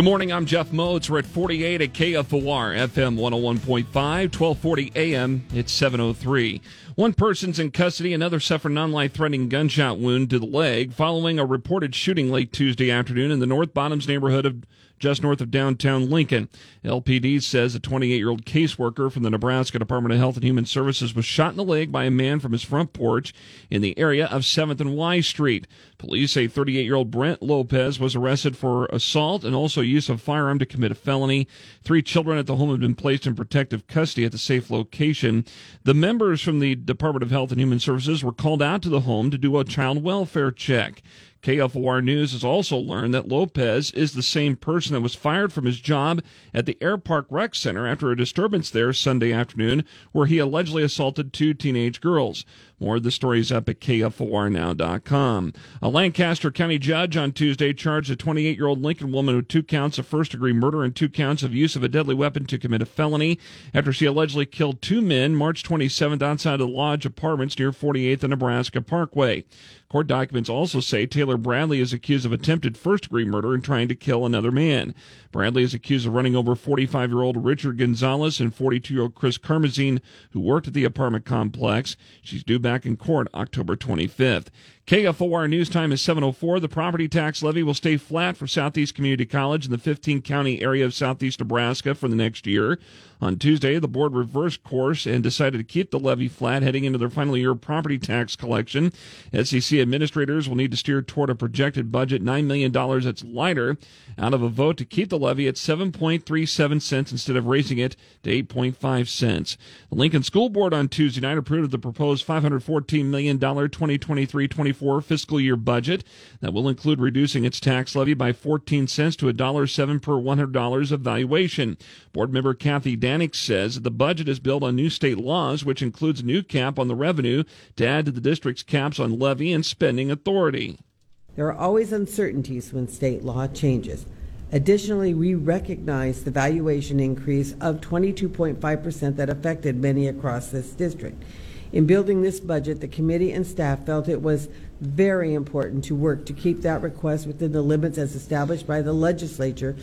Good morning. I'm Jeff Motz. We're at 48 at KFOR FM 101.5, 1240 AM. It's 703. One person's in custody. Another suffered non-life threatening gunshot wound to the leg following a reported shooting late Tuesday afternoon in the North Bottoms neighborhood of just north of downtown Lincoln. LPD says a 28 year old caseworker from the Nebraska Department of Health and Human Services was shot in the leg by a man from his front porch in the area of 7th and Y Street. Police say 38 year old Brent Lopez was arrested for assault and also use of firearm to commit a felony. Three children at the home have been placed in protective custody at the safe location. The members from the Department of Health and Human Services were called out to the home to do a child welfare check. KFOR News has also learned that Lopez is the same person that was fired from his job at the Air Park Rec Center after a disturbance there Sunday afternoon where he allegedly assaulted two teenage girls. More of the stories up at KFORnow.com. A Lancaster County judge on Tuesday charged a 28 year old Lincoln woman with two counts of first degree murder and two counts of use of a deadly weapon to commit a felony after she allegedly killed two men March 27th outside of the Lodge Apartments near 48th and Nebraska Parkway. Court documents also say Taylor Bradley is accused of attempted first degree murder and trying to kill another man. Bradley is accused of running over 45 year old Richard Gonzalez and 42 year old Chris Karmazine, who worked at the apartment complex. She's due back in court October 25th. KFOR news time is 704. The property tax levy will stay flat for Southeast Community College in the 15 county area of southeast Nebraska for the next year. On Tuesday, the board reversed course and decided to keep the levy flat heading into their final year of property tax collection. SEC administrators will need to steer toward a projected budget $9 million that's lighter out of a vote to keep the levy at 7.37 cents instead of raising it to 8.5 cents. The Lincoln School Board on Tuesday night approved the proposed $514 million 2023-24 fiscal year budget that will include reducing its tax levy by 14 cents to $1.07 per $100 of valuation. Board member Kathy Danek says the budget is built on new state laws, which includes a new cap on the revenue to add to the district's caps on levy and spending authority. There are always uncertainties when state law changes. Additionally, we recognize the valuation increase of 22.5% that affected many across this district. In building this budget, the committee and staff felt it was very important to work to keep that request within the limits as established by the legislature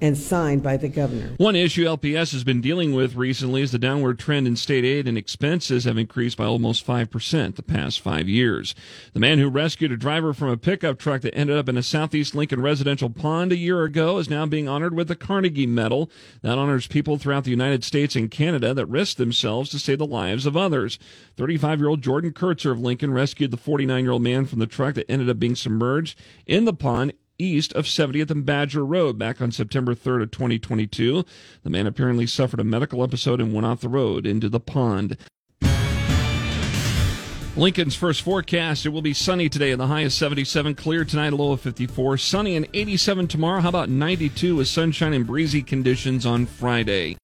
and signed by the governor. One issue LPS has been dealing with recently is the downward trend in state aid and expenses have increased by almost 5% the past five years. The man who rescued a driver from a pickup truck that ended up in a southeast Lincoln residential pond a year ago is now being honored with the Carnegie Medal. That honors people throughout the United States and Canada that risk themselves to save the lives of others. 35 year old Jordan Kurtzer of Lincoln rescued the 49 year old man from the truck that ended up being submerged in the pond east of 70th and Badger Road back on September 3rd of 2022. The man apparently suffered a medical episode and went off the road into the pond. Lincoln's first forecast. It will be sunny today and the high is 77, clear tonight, low of 54, sunny and 87 tomorrow. How about 92 with sunshine and breezy conditions on Friday?